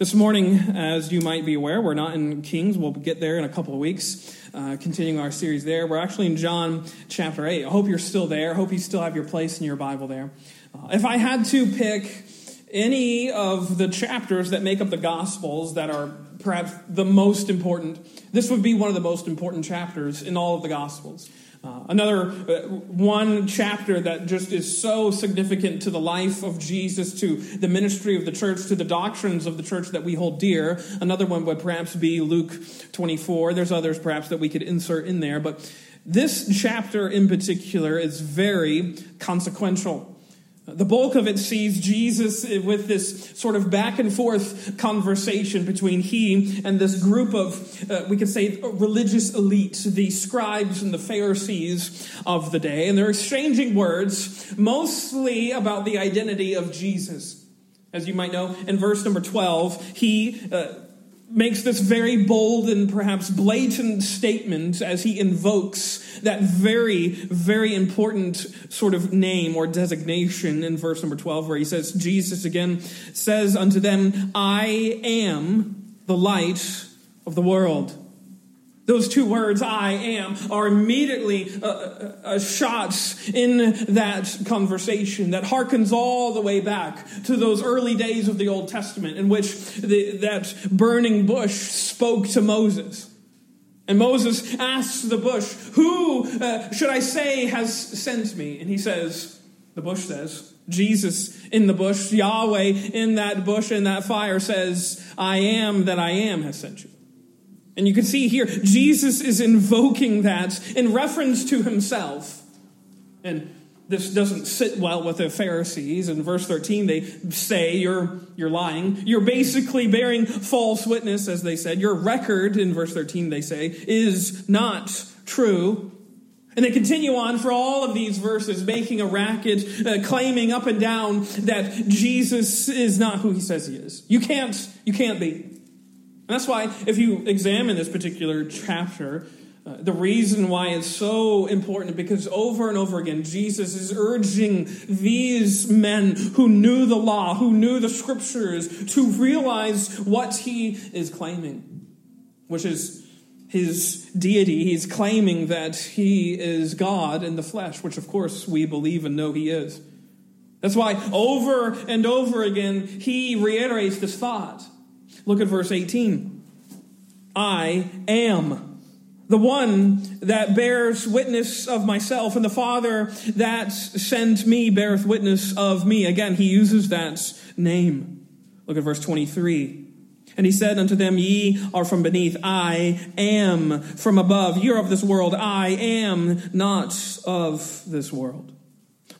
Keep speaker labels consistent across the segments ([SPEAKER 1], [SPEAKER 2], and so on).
[SPEAKER 1] This morning, as you might be aware, we're not in Kings. We'll get there in a couple of weeks, uh, continuing our series there. We're actually in John chapter 8. I hope you're still there. I hope you still have your place in your Bible there. Uh, if I had to pick any of the chapters that make up the Gospels that are perhaps the most important, this would be one of the most important chapters in all of the Gospels. Uh, another uh, one chapter that just is so significant to the life of Jesus, to the ministry of the church, to the doctrines of the church that we hold dear. Another one would perhaps be Luke 24. There's others perhaps that we could insert in there, but this chapter in particular is very consequential. The bulk of it sees Jesus with this sort of back and forth conversation between he and this group of, uh, we could say, religious elite, the scribes and the Pharisees of the day. And they're exchanging words mostly about the identity of Jesus. As you might know, in verse number 12, he. Uh, makes this very bold and perhaps blatant statement as he invokes that very, very important sort of name or designation in verse number 12, where he says, Jesus again says unto them, I am the light of the world. Those two words, I am, are immediately uh, uh, uh, shots in that conversation that harkens all the way back to those early days of the Old Testament in which the, that burning bush spoke to Moses. And Moses asks the bush, Who uh, should I say has sent me? And he says, The bush says, Jesus in the bush, Yahweh in that bush, in that fire says, I am that I am has sent you. And you can see here, Jesus is invoking that in reference to himself. And this doesn't sit well with the Pharisees. In verse 13, they say you're, you're lying. You're basically bearing false witness, as they said. Your record, in verse 13, they say, is not true. And they continue on for all of these verses, making a racket, uh, claiming up and down that Jesus is not who he says he is. You can't, you can't be. That's why, if you examine this particular chapter, uh, the reason why it's so important because over and over again, Jesus is urging these men who knew the law, who knew the scriptures, to realize what he is claiming, which is his deity. He's claiming that he is God in the flesh, which of course we believe and know he is. That's why over and over again, he reiterates this thought. Look at verse 18. I am the one that bears witness of myself, and the Father that sent me beareth witness of me. Again, he uses that name. Look at verse 23. And he said unto them, Ye are from beneath, I am from above. You're of this world, I am not of this world.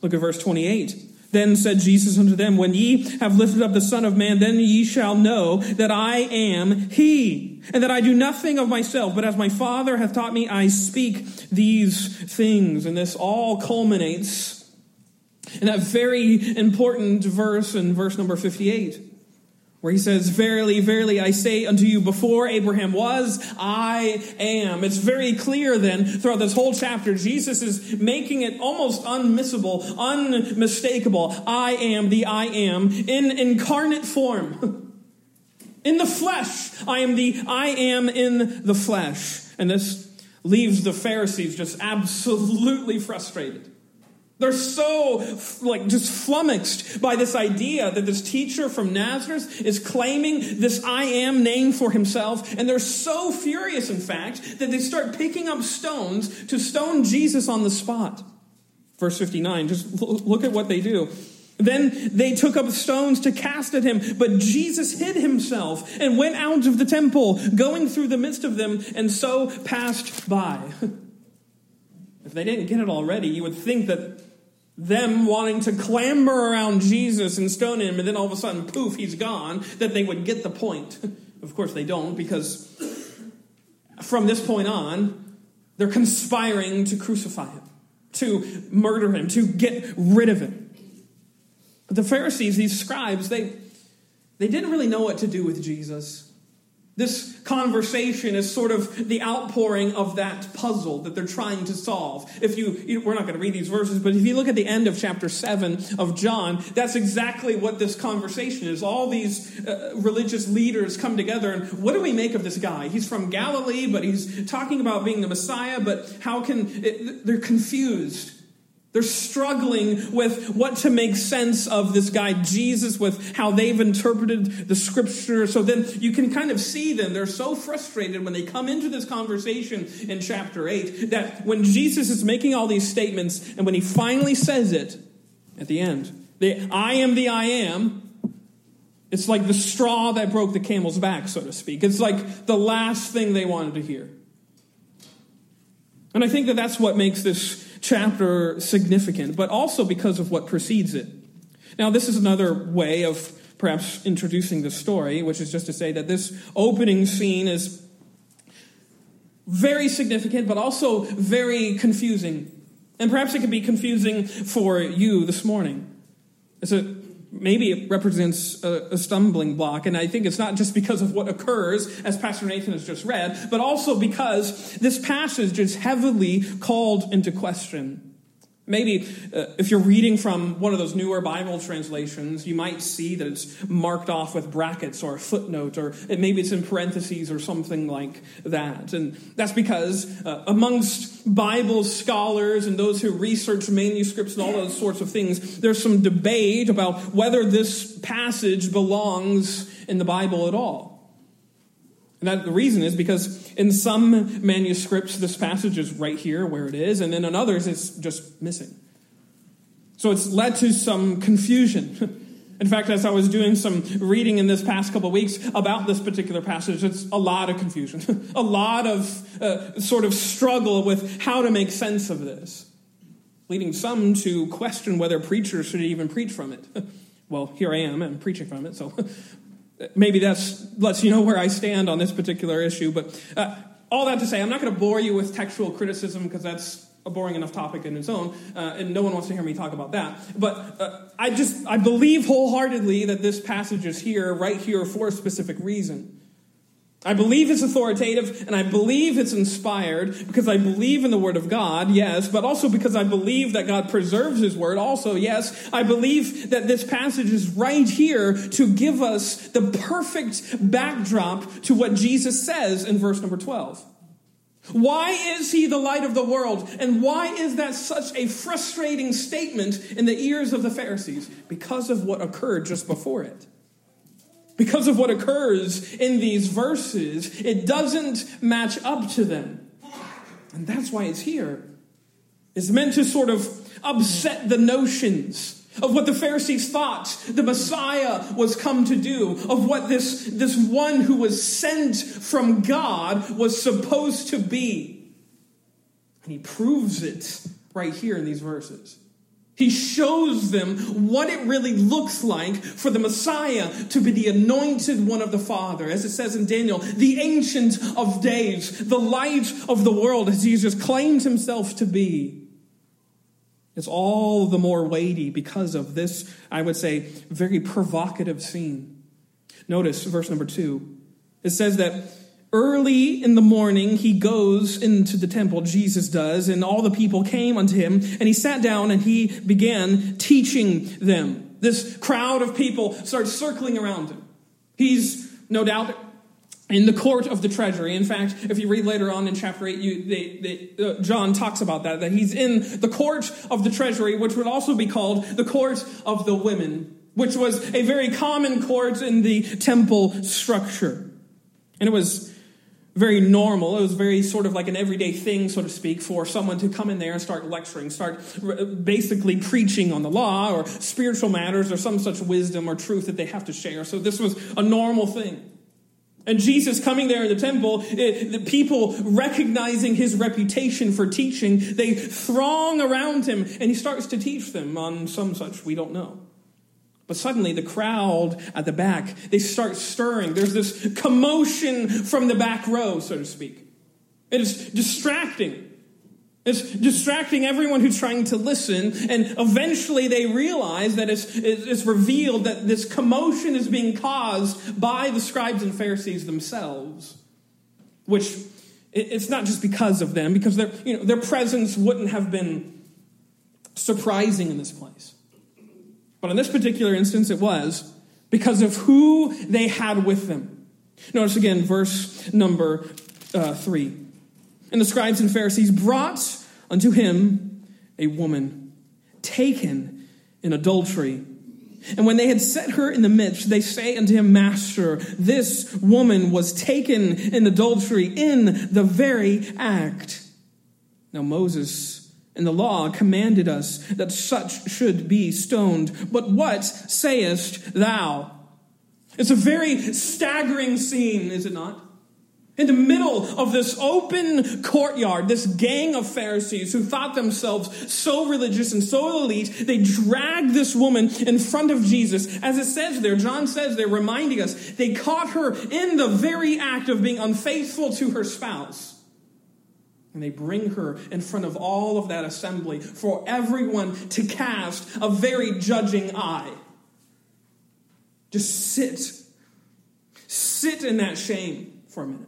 [SPEAKER 1] Look at verse 28. Then said Jesus unto them, When ye have lifted up the Son of Man, then ye shall know that I am He, and that I do nothing of myself, but as my Father hath taught me, I speak these things. And this all culminates in that very important verse in verse number 58 where he says, Verily, verily, I say unto you, before Abraham was, I am. It's very clear then throughout this whole chapter, Jesus is making it almost unmissable, unmistakable. I am the I am in incarnate form. In the flesh, I am the I am in the flesh. And this leaves the Pharisees just absolutely frustrated. They're so, like, just flummoxed by this idea that this teacher from Nazareth is claiming this I am name for himself. And they're so furious, in fact, that they start picking up stones to stone Jesus on the spot. Verse 59, just look at what they do. Then they took up stones to cast at him, but Jesus hid himself and went out of the temple, going through the midst of them, and so passed by. If they didn't get it already, you would think that them wanting to clamber around Jesus and stone him, and then all of a sudden, poof, he's gone, that they would get the point. Of course, they don't, because from this point on, they're conspiring to crucify him, to murder him, to get rid of him. But the Pharisees, these scribes, they, they didn't really know what to do with Jesus. This conversation is sort of the outpouring of that puzzle that they're trying to solve. If you, we're not going to read these verses, but if you look at the end of chapter 7 of John, that's exactly what this conversation is. All these uh, religious leaders come together, and what do we make of this guy? He's from Galilee, but he's talking about being the Messiah, but how can, it, they're confused. They're struggling with what to make sense of this guy Jesus, with how they've interpreted the scripture. So then you can kind of see them. They're so frustrated when they come into this conversation in chapter 8 that when Jesus is making all these statements and when he finally says it at the end, the I am the I am, it's like the straw that broke the camel's back, so to speak. It's like the last thing they wanted to hear. And I think that that's what makes this chapter significant, but also because of what precedes it. Now, this is another way of perhaps introducing the story, which is just to say that this opening scene is very significant, but also very confusing. And perhaps it can be confusing for you this morning. It's a maybe it represents a, a, stumbling block. And I think it's not just because of what occurs, as Pastor Nathan has just read, but also because this passage is heavily called into question. Maybe uh, if you're reading from one of those newer Bible translations, you might see that it's marked off with brackets or a footnote, or maybe it's in parentheses or something like that. And that's because uh, amongst Bible scholars and those who research manuscripts and all those sorts of things, there's some debate about whether this passage belongs in the Bible at all. And that the reason is because in some manuscripts, this passage is right here where it is, and then in others, it's just missing. So it's led to some confusion. In fact, as I was doing some reading in this past couple of weeks about this particular passage, it's a lot of confusion, a lot of uh, sort of struggle with how to make sense of this, leading some to question whether preachers should even preach from it. well, here I am, I'm preaching from it, so maybe that's lets you know where I stand on this particular issue. But uh, all that to say, I'm not going to bore you with textual criticism because that's a boring enough topic in its own, uh, and no one wants to hear me talk about that. But uh, I just I believe wholeheartedly that this passage is here, right here, for a specific reason. I believe it's authoritative and I believe it's inspired because I believe in the Word of God, yes, but also because I believe that God preserves His Word, also, yes. I believe that this passage is right here to give us the perfect backdrop to what Jesus says in verse number 12. Why is He the light of the world? And why is that such a frustrating statement in the ears of the Pharisees? Because of what occurred just before it. Because of what occurs in these verses, it doesn't match up to them. And that's why it's here. It's meant to sort of upset the notions of what the Pharisees thought the Messiah was come to do, of what this, this one who was sent from God was supposed to be. And he proves it right here in these verses. He shows them what it really looks like for the Messiah to be the anointed one of the Father. As it says in Daniel, the ancient of days, the light of the world, as Jesus claims himself to be. It's all the more weighty because of this, I would say, very provocative scene. Notice verse number two. It says that Early in the morning, he goes into the temple, Jesus does, and all the people came unto him, and he sat down and he began teaching them. This crowd of people starts circling around him. He's no doubt in the court of the treasury. In fact, if you read later on in chapter 8, you, they, they, uh, John talks about that, that he's in the court of the treasury, which would also be called the court of the women, which was a very common court in the temple structure. And it was very normal. It was very sort of like an everyday thing, so to speak, for someone to come in there and start lecturing, start uh, basically preaching on the law or spiritual matters or some such wisdom or truth that they have to share. So this was a normal thing. And Jesus coming there in the temple, it, the people recognizing his reputation for teaching, they throng around him and he starts to teach them on some such we don't know. But suddenly the crowd at the back, they start stirring. There's this commotion from the back row, so to speak. It is distracting. It's distracting everyone who's trying to listen, and eventually they realize that it's, it's revealed that this commotion is being caused by the scribes and Pharisees themselves, which it's not just because of them, because their, you know, their presence wouldn't have been surprising in this place. But in this particular instance, it was because of who they had with them. Notice again, verse number uh, 3. And the scribes and Pharisees brought unto him a woman taken in adultery. And when they had set her in the midst, they say unto him, Master, this woman was taken in adultery in the very act. Now Moses in the law commanded us that such should be stoned. But what sayest thou? It's a very staggering scene, is it not? In the middle of this open courtyard, this gang of Pharisees who thought themselves so religious and so elite, they drag this woman in front of Jesus. As it says there, John says they're reminding us, they caught her in the very act of being unfaithful to her spouse. And they bring her in front of all of that assembly for everyone to cast a very judging eye. Just sit. Sit in that shame for a minute.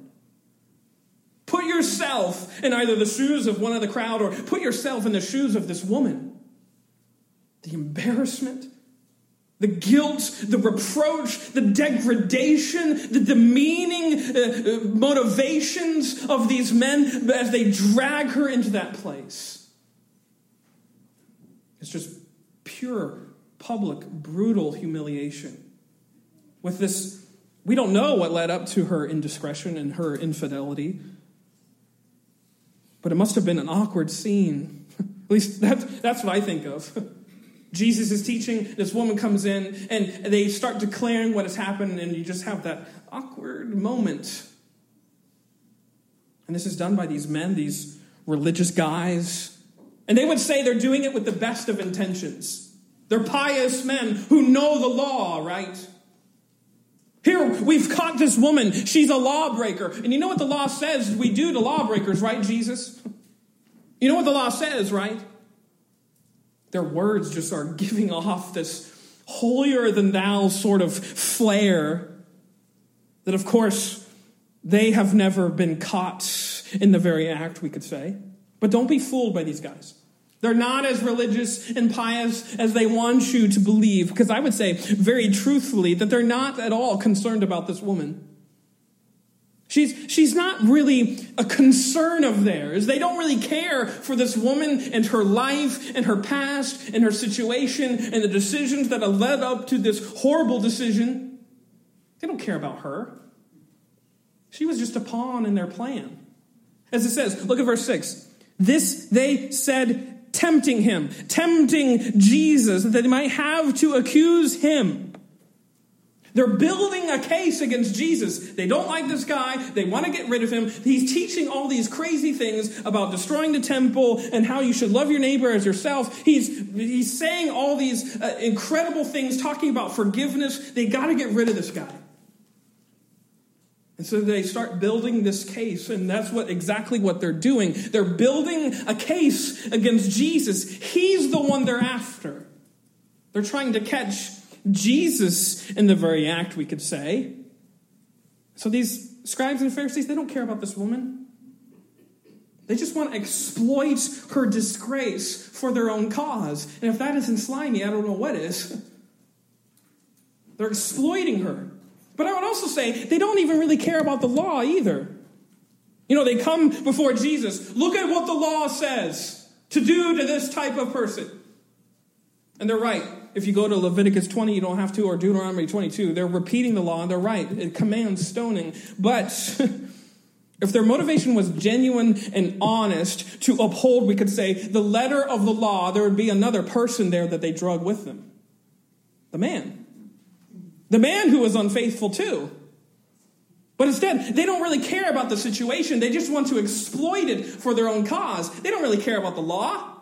[SPEAKER 1] Put yourself in either the shoes of one of the crowd or put yourself in the shoes of this woman. The embarrassment, the guilt, the reproach, the degradation, the demeaning uh, uh, motivations of these men as they drag her into that place. It's just pure, public, brutal humiliation. With this, we don't know what led up to her indiscretion and her infidelity. But it must have been an awkward scene. At least that's, that's what I think of. Jesus is teaching, this woman comes in, and they start declaring what has happened, and you just have that awkward moment. And this is done by these men, these religious guys. And they would say they're doing it with the best of intentions. They're pious men who know the law, right? Here, we've caught this woman. She's a lawbreaker. And you know what the law says we do to lawbreakers, right, Jesus? You know what the law says, right? Their words just are giving off this holier than thou sort of flair that, of course, they have never been caught in the very act, we could say. But don't be fooled by these guys. They're not as religious and pious as they want you to believe, because I would say very truthfully that they're not at all concerned about this woman. She's, she's not really a concern of theirs. They don't really care for this woman and her life and her past and her situation and the decisions that have led up to this horrible decision. They don't care about her. She was just a pawn in their plan. As it says, look at verse 6. This they said tempting him, tempting Jesus, that they might have to accuse him. They're building a case against Jesus. They don't like this guy. They want to get rid of him. He's teaching all these crazy things about destroying the temple and how you should love your neighbor as yourself. He's, he's saying all these uh, incredible things, talking about forgiveness. They got to get rid of this guy. And so they start building this case, and that's what exactly what they're doing. They're building a case against Jesus. He's the one they're after. They're trying to catch Jesus in the very act, we could say. So these scribes and Pharisees, they don't care about this woman. They just want to exploit her disgrace for their own cause. And if that isn't slimy, I don't know what is. They're exploiting her. But I would also say they don't even really care about the law either. You know, they come before Jesus. Look at what the law says to do to this type of person. And they're right. If you go to Leviticus 20, you don't have to, or Deuteronomy 22, they're repeating the law and they're right. It commands stoning. But if their motivation was genuine and honest to uphold, we could say, the letter of the law, there would be another person there that they drug with them the man. The man who was unfaithful too. But instead, they don't really care about the situation. They just want to exploit it for their own cause. They don't really care about the law.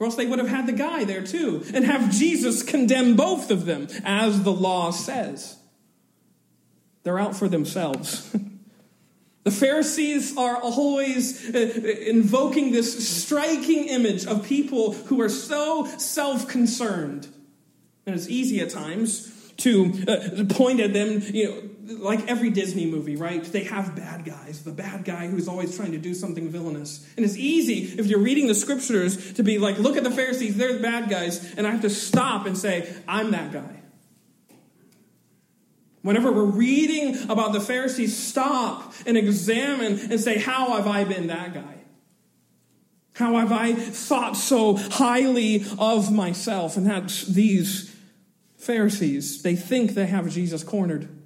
[SPEAKER 1] Or else they would have had the guy there too and have Jesus condemn both of them, as the law says. They're out for themselves. The Pharisees are always uh, invoking this striking image of people who are so self concerned. And it's easy at times to uh, point at them, you know, like every Disney movie, right? They have bad guys, the bad guy who's always trying to do something villainous. And it's easy if you're reading the scriptures to be like, look at the Pharisees, they're the bad guys, and I have to stop and say, I'm that guy. Whenever we're reading about the Pharisees, stop and examine and say, How have I been that guy? How have I thought so highly of myself? And that's these Pharisees. They think they have Jesus cornered.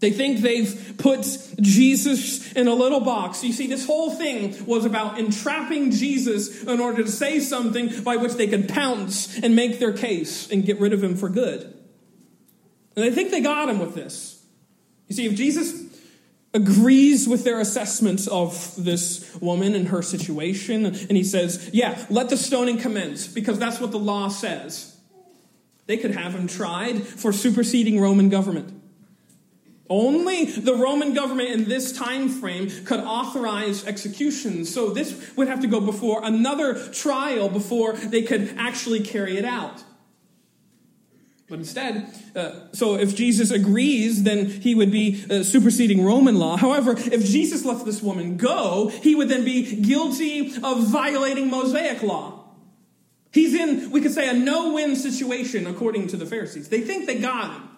[SPEAKER 1] They think they've put Jesus in a little box. You see, this whole thing was about entrapping Jesus in order to say something by which they could pounce and make their case and get rid of him for good. And they think they got him with this. You see, if Jesus agrees with their assessment of this woman and her situation, and he says, Yeah, let the stoning commence, because that's what the law says. They could have him tried for superseding Roman government. Only the Roman government in this time frame could authorize executions. So this would have to go before another trial before they could actually carry it out. But instead, uh, so if Jesus agrees, then he would be uh, superseding Roman law. However, if Jesus lets this woman go, he would then be guilty of violating Mosaic law. He's in, we could say, a no win situation according to the Pharisees. They think they got him.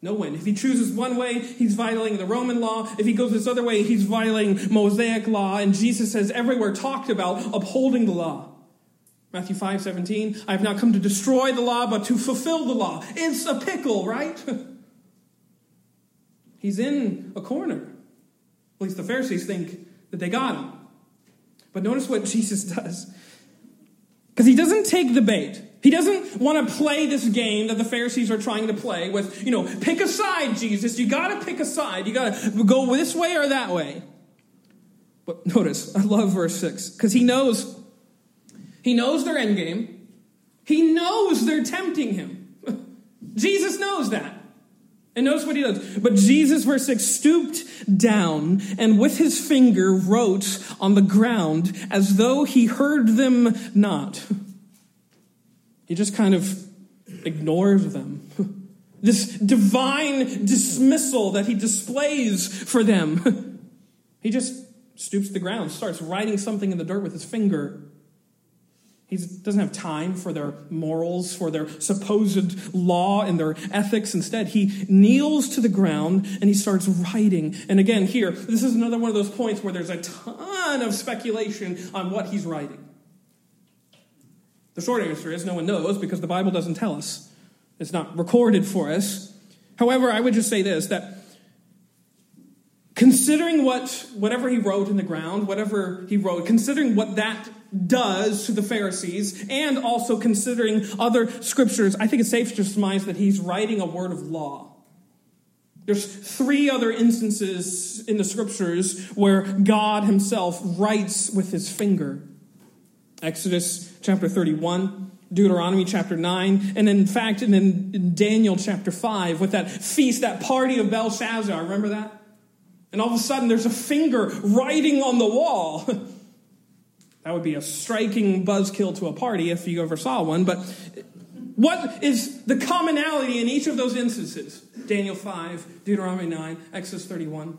[SPEAKER 1] No one. If he chooses one way, he's violating the Roman law. If he goes this other way, he's violating Mosaic law. And Jesus has everywhere talked about upholding the law. Matthew 5 17, I have not come to destroy the law, but to fulfill the law. It's a pickle, right? he's in a corner. At least the Pharisees think that they got him. But notice what Jesus does. Because he doesn't take the bait. He doesn't want to play this game that the Pharisees are trying to play with, you know, pick a side, Jesus. You got to pick a side. You got to go this way or that way. But notice, I love verse 6 because he knows he knows their end game. He knows they're tempting him. Jesus knows that. And notice what he does. But Jesus, verse 6, stooped down and with his finger wrote on the ground as though he heard them not. He just kind of ignores them. This divine dismissal that he displays for them. He just stoops to the ground, starts writing something in the dirt with his finger. He doesn't have time for their morals, for their supposed law and their ethics. Instead, he kneels to the ground and he starts writing. And again, here, this is another one of those points where there's a ton of speculation on what he's writing. The short answer is no one knows because the Bible doesn't tell us. It's not recorded for us. However, I would just say this that considering what whatever he wrote in the ground, whatever he wrote, considering what that does to the Pharisees, and also considering other scriptures, I think it's safe to surmise that he's writing a word of law. There's three other instances in the scriptures where God himself writes with his finger. Exodus chapter 31, Deuteronomy chapter 9, and in fact, and in Daniel chapter 5, with that feast, that party of Belshazzar. Remember that? And all of a sudden, there's a finger writing on the wall. that would be a striking buzzkill to a party if you ever saw one. But what is the commonality in each of those instances? Daniel 5, Deuteronomy 9, Exodus 31.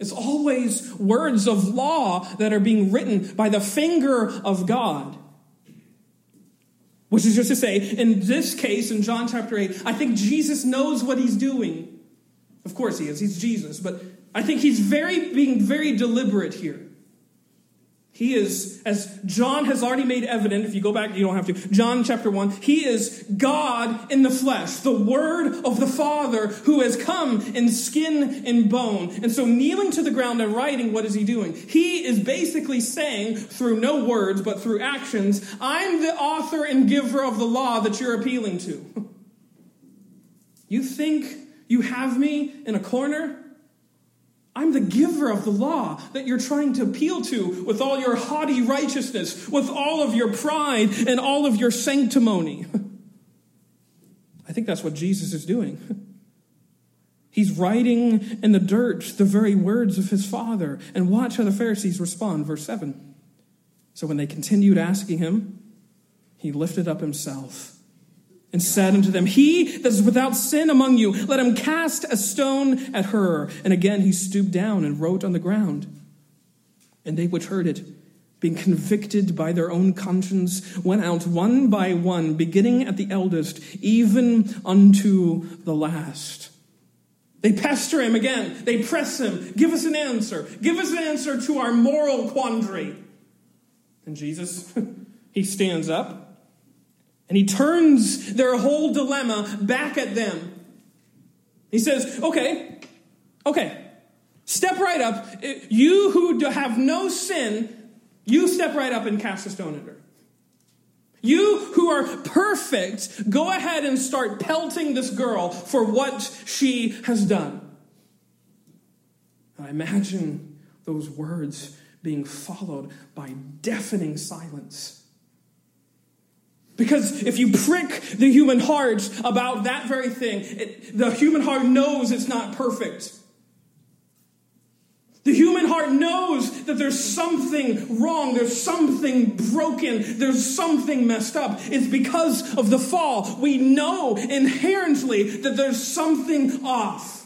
[SPEAKER 1] It's always words of law that are being written by the finger of God. Which is just to say, in this case, in John chapter 8, I think Jesus knows what he's doing. Of course he is, he's Jesus, but I think he's very being very deliberate here. He is, as John has already made evident, if you go back, you don't have to. John chapter 1, he is God in the flesh, the Word of the Father who has come in skin and bone. And so, kneeling to the ground and writing, what is he doing? He is basically saying, through no words, but through actions, I'm the author and giver of the law that you're appealing to. You think you have me in a corner? I'm the giver of the law that you're trying to appeal to with all your haughty righteousness, with all of your pride and all of your sanctimony. I think that's what Jesus is doing. He's writing in the dirt the very words of his father. And watch how the Pharisees respond. Verse 7. So when they continued asking him, he lifted up himself and said unto them, He that is without sin among you, let him cast a stone at her. And again he stooped down and wrote on the ground. And they which heard it, being convicted by their own conscience, went out one by one, beginning at the eldest, even unto the last. They pester him again. They press him. Give us an answer. Give us an answer to our moral quandary. And Jesus, he stands up and he turns their whole dilemma back at them. He says, Okay, okay, step right up. You who have no sin, you step right up and cast a stone at her. You who are perfect, go ahead and start pelting this girl for what she has done. I imagine those words being followed by deafening silence. Because if you prick the human heart about that very thing, it, the human heart knows it's not perfect. The human heart knows that there's something wrong, there's something broken, there's something messed up. It's because of the fall. We know inherently that there's something off.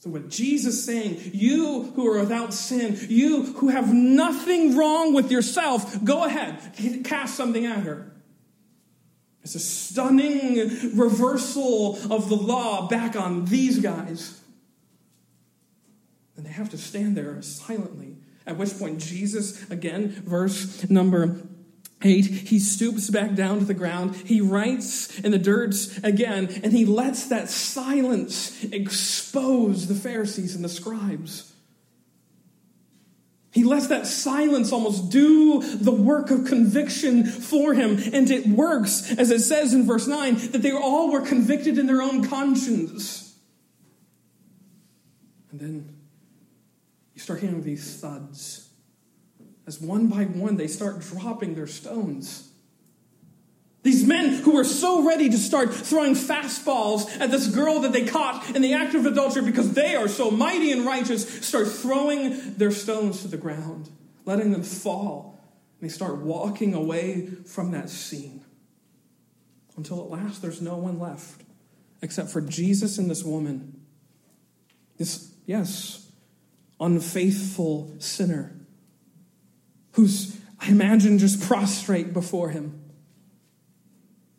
[SPEAKER 1] So, what Jesus is saying, you who are without sin, you who have nothing wrong with yourself, go ahead, cast something at her. It's a stunning reversal of the law back on these guys. And they have to stand there silently. At which point, Jesus, again, verse number 8, he stoops back down to the ground. He writes in the dirt again, and he lets that silence expose the Pharisees and the scribes. He lets that silence almost do the work of conviction for him. And it works, as it says in verse 9, that they all were convicted in their own conscience. And then you start hearing these thuds. As one by one they start dropping their stones. These men who were so ready to start throwing fastballs at this girl that they caught in the act of adultery because they are so mighty and righteous start throwing their stones to the ground, letting them fall. And they start walking away from that scene until at last there's no one left except for Jesus and this woman. This, yes, unfaithful sinner who's, I imagine, just prostrate before him.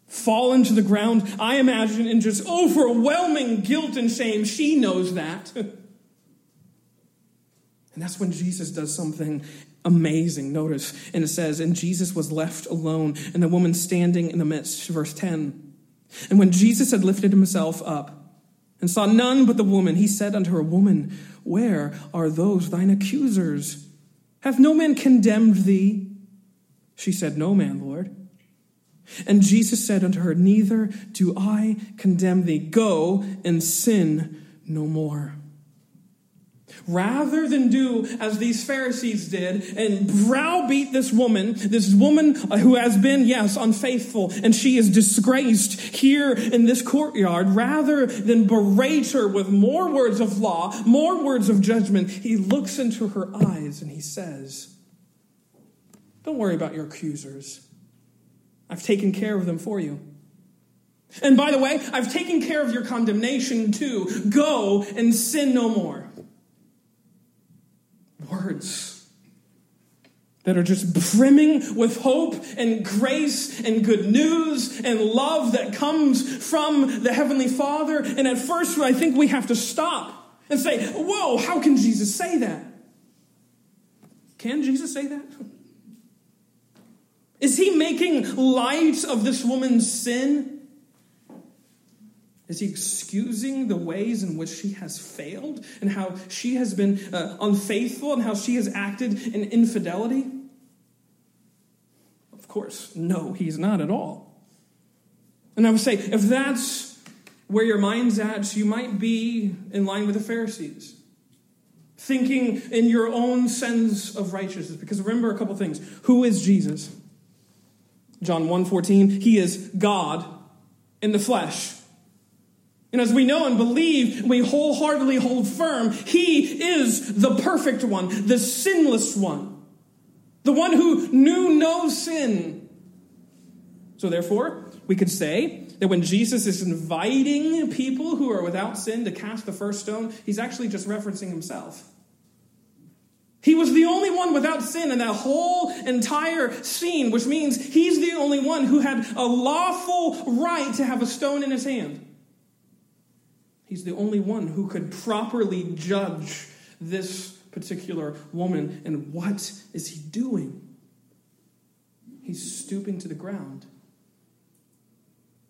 [SPEAKER 1] Fallen to the ground, I imagine, in just overwhelming guilt and shame. She knows that. and that's when Jesus does something amazing. Notice, and it says, And Jesus was left alone, and the woman standing in the midst. Verse 10. And when Jesus had lifted himself up and saw none but the woman, he said unto her, Woman, where are those thine accusers? Hath no man condemned thee? She said, No man, Lord. And Jesus said unto her, Neither do I condemn thee. Go and sin no more rather than do as these Pharisees did and browbeat this woman, this woman who has been, yes, unfaithful, and she is disgraced here in this courtyard, rather than berate her with more words of law, more words of judgment, he looks into her eyes and he says, Don't worry about your accusers. I've taken care of them for you. And by the way, I've taken care of your condemnation too. Go and sin no more words that are just brimming with hope and grace and good news and love that comes from the Heavenly Father. And at first, I think we have to stop and say, Whoa, how can Jesus say that? Can Jesus say that? Is he making light of this woman's sin? Is he excusing the ways in which she has failed and how she has been uh, unfaithful and how she has acted in infidelity? Of course, no, he's not at all. And I would say, if that's where your mind's at, you might be in line with the Pharisees, thinking in your own sense of righteousness. Because remember a couple things. Who is Jesus? John 1:14, he is God in the flesh. And as we know and believe, we wholeheartedly hold firm, He is the perfect one, the sinless one, the one who knew no sin. So therefore, we could say that when Jesus is inviting people who are without sin to cast the first stone, he's actually just referencing himself. He was the only one without sin in that whole entire scene, which means he's the only one who had a lawful right to have a stone in his hand. He's the only one who could properly judge this particular woman. And what is he doing? He's stooping to the ground.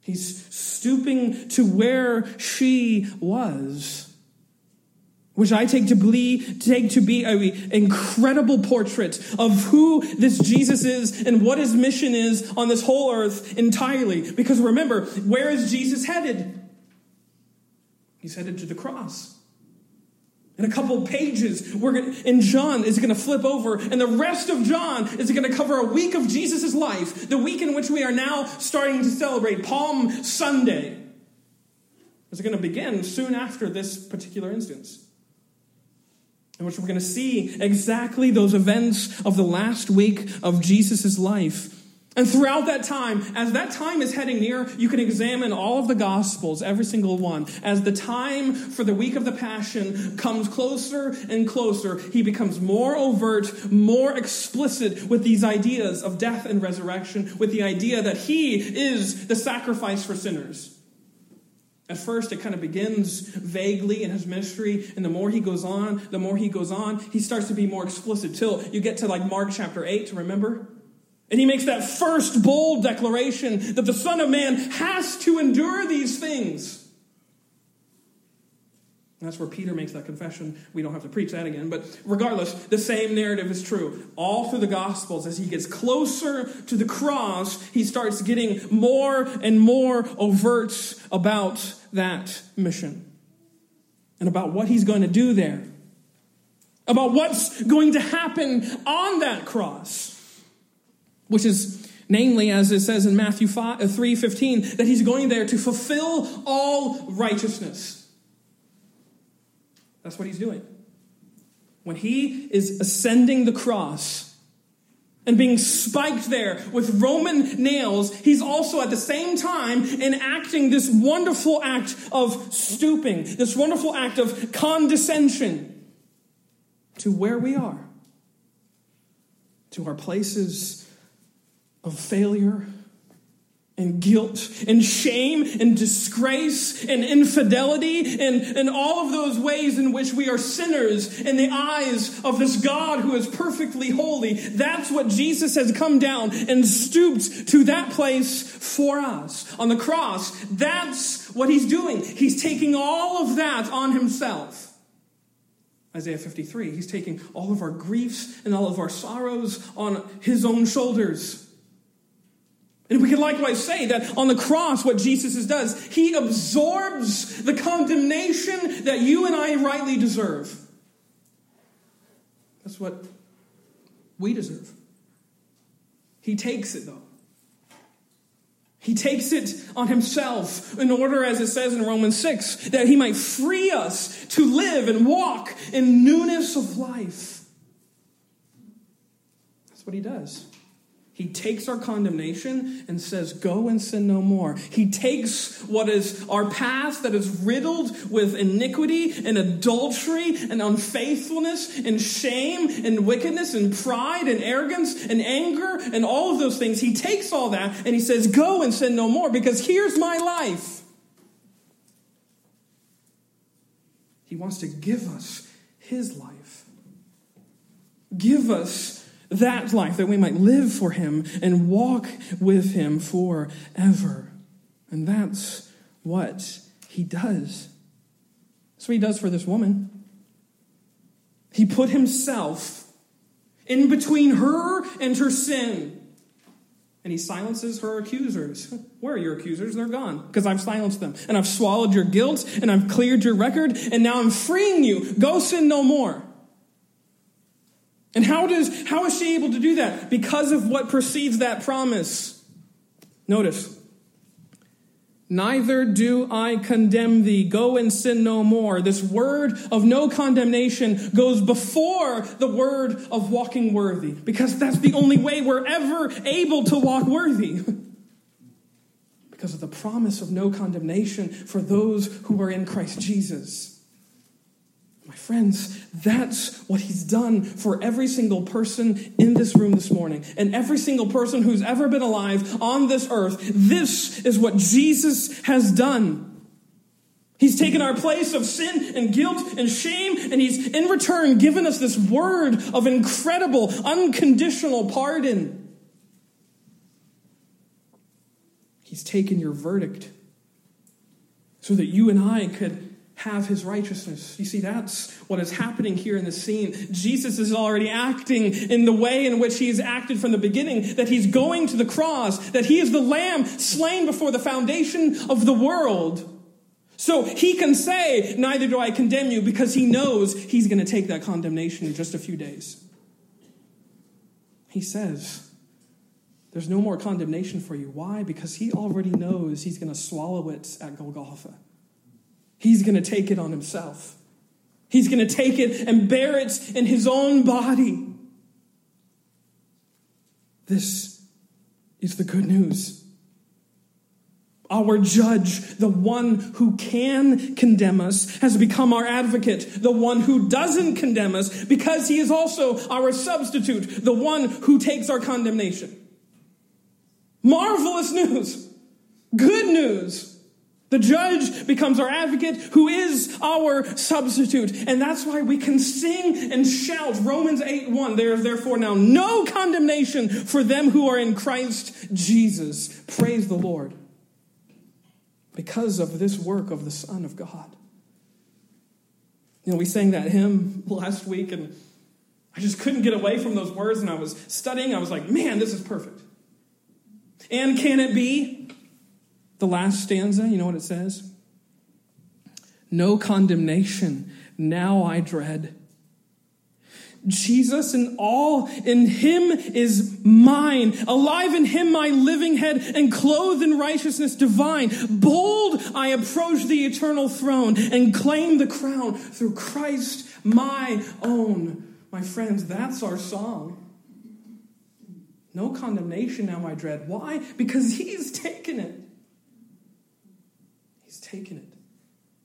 [SPEAKER 1] He's stooping to where she was, which I take to be, take to be an incredible portrait of who this Jesus is and what his mission is on this whole earth entirely. Because remember, where is Jesus headed? He's headed to the cross. In a couple pages, we're gonna, in John is going to flip over, and the rest of John is going to cover a week of Jesus' life, the week in which we are now starting to celebrate Palm Sunday. It's going to begin soon after this particular instance, in which we're going to see exactly those events of the last week of Jesus' life and throughout that time, as that time is heading near, you can examine all of the Gospels, every single one. As the time for the week of the Passion comes closer and closer, he becomes more overt, more explicit with these ideas of death and resurrection, with the idea that he is the sacrifice for sinners. At first, it kind of begins vaguely in his ministry, and the more he goes on, the more he goes on, he starts to be more explicit till you get to like Mark chapter 8, remember? And he makes that first bold declaration that the Son of Man has to endure these things. that's where Peter makes that confession. We don't have to preach that again. But regardless, the same narrative is true. All through the Gospels, as he gets closer to the cross, he starts getting more and more overt about that mission and about what he's going to do there, about what's going to happen on that cross which is namely as it says in Matthew 5, uh, 3:15 that he's going there to fulfill all righteousness. That's what he's doing. When he is ascending the cross and being spiked there with Roman nails, he's also at the same time enacting this wonderful act of stooping, this wonderful act of condescension to where we are, to our places of failure and guilt and shame and disgrace and infidelity and, and all of those ways in which we are sinners in the eyes of this God who is perfectly holy. That's what Jesus has come down and stooped to that place for us. On the cross, that's what he's doing. He's taking all of that on himself. Isaiah 53, he's taking all of our griefs and all of our sorrows on his own shoulders. And we can likewise say that on the cross, what Jesus does, he absorbs the condemnation that you and I rightly deserve. That's what we deserve. He takes it, though. He takes it on himself in order, as it says in Romans 6, that he might free us to live and walk in newness of life. That's what he does. He takes our condemnation and says, Go and sin no more. He takes what is our past that is riddled with iniquity and adultery and unfaithfulness and shame and wickedness and pride and arrogance and anger and all of those things. He takes all that and he says, Go and sin no more because here's my life. He wants to give us his life. Give us that life, that we might live for Him and walk with Him forever. And that's what He does. That's what He does for this woman. He put Himself in between her and her sin. And he silences her accusers. Where are your accusers? They're gone because I've silenced them. And I've swallowed your guilt and I've cleared your record. And now I'm freeing you. Go sin no more. And how does how is she able to do that? Because of what precedes that promise. Notice Neither do I condemn thee. Go and sin no more. This word of no condemnation goes before the word of walking worthy, because that's the only way we're ever able to walk worthy. because of the promise of no condemnation for those who are in Christ Jesus. My friends, that's what he's done for every single person in this room this morning and every single person who's ever been alive on this earth. This is what Jesus has done. He's taken our place of sin and guilt and shame, and he's in return given us this word of incredible, unconditional pardon. He's taken your verdict so that you and I could have his righteousness. You see, that's what is happening here in the scene. Jesus is already acting in the way in which he has acted from the beginning, that he's going to the cross, that he is the lamb slain before the foundation of the world. So he can say, Neither do I condemn you, because he knows he's going to take that condemnation in just a few days. He says, There's no more condemnation for you. Why? Because he already knows he's going to swallow it at Golgotha. He's going to take it on himself. He's going to take it and bear it in his own body. This is the good news. Our judge, the one who can condemn us, has become our advocate, the one who doesn't condemn us, because he is also our substitute, the one who takes our condemnation. Marvelous news. Good news. The judge becomes our advocate who is our substitute. And that's why we can sing and shout Romans 8 1. There is therefore now no condemnation for them who are in Christ Jesus. Praise the Lord. Because of this work of the Son of God. You know, we sang that hymn last week and I just couldn't get away from those words and I was studying. I was like, man, this is perfect. And can it be? The last stanza, you know what it says? No condemnation, now I dread. Jesus and all in him is mine. Alive in him my living head and clothed in righteousness divine. Bold I approach the eternal throne and claim the crown through Christ my own. My friends, that's our song. No condemnation now I dread. Why? Because he's taken it taken it.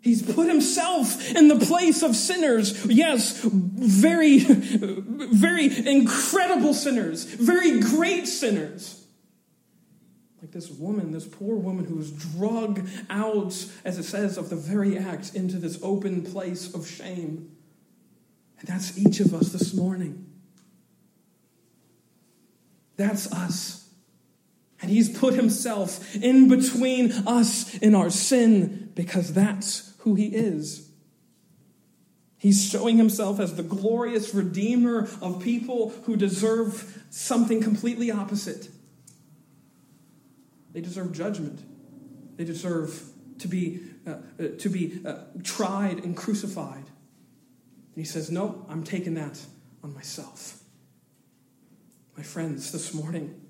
[SPEAKER 1] He's put himself in the place of sinners. Yes, very, very incredible sinners, very great sinners. Like this woman, this poor woman who was drug out, as it says, of the very act into this open place of shame. And that's each of us this morning. That's us. And he's put himself in between us and our sin because that's who he is. He's showing himself as the glorious redeemer of people who deserve something completely opposite. They deserve judgment. They deserve to be, uh, uh, to be uh, tried and crucified. And he says, No, I'm taking that on myself. My friends, this morning,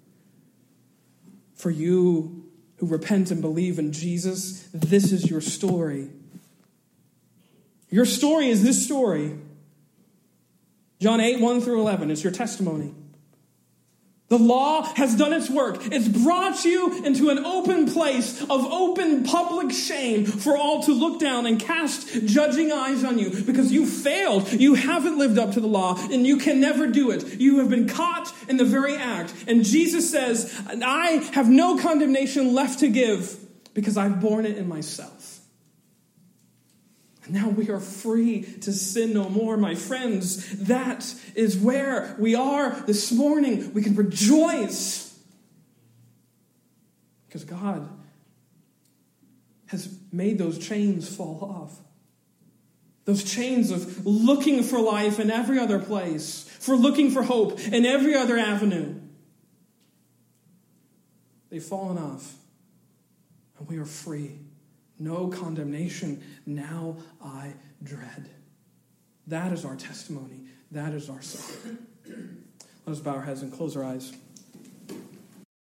[SPEAKER 1] for you who repent and believe in Jesus, this is your story. Your story is this story. John 8, 1 through 11 is your testimony. The law has done its work. It's brought you into an open place of open public shame for all to look down and cast judging eyes on you because you failed. You haven't lived up to the law and you can never do it. You have been caught in the very act. And Jesus says, I have no condemnation left to give because I've borne it in myself. Now we are free to sin no more, my friends. That is where we are this morning. We can rejoice because God has made those chains fall off. Those chains of looking for life in every other place, for looking for hope in every other avenue. They've fallen off, and we are free no condemnation. Now I dread. That is our testimony. That is our song. Let us bow our heads and close our eyes.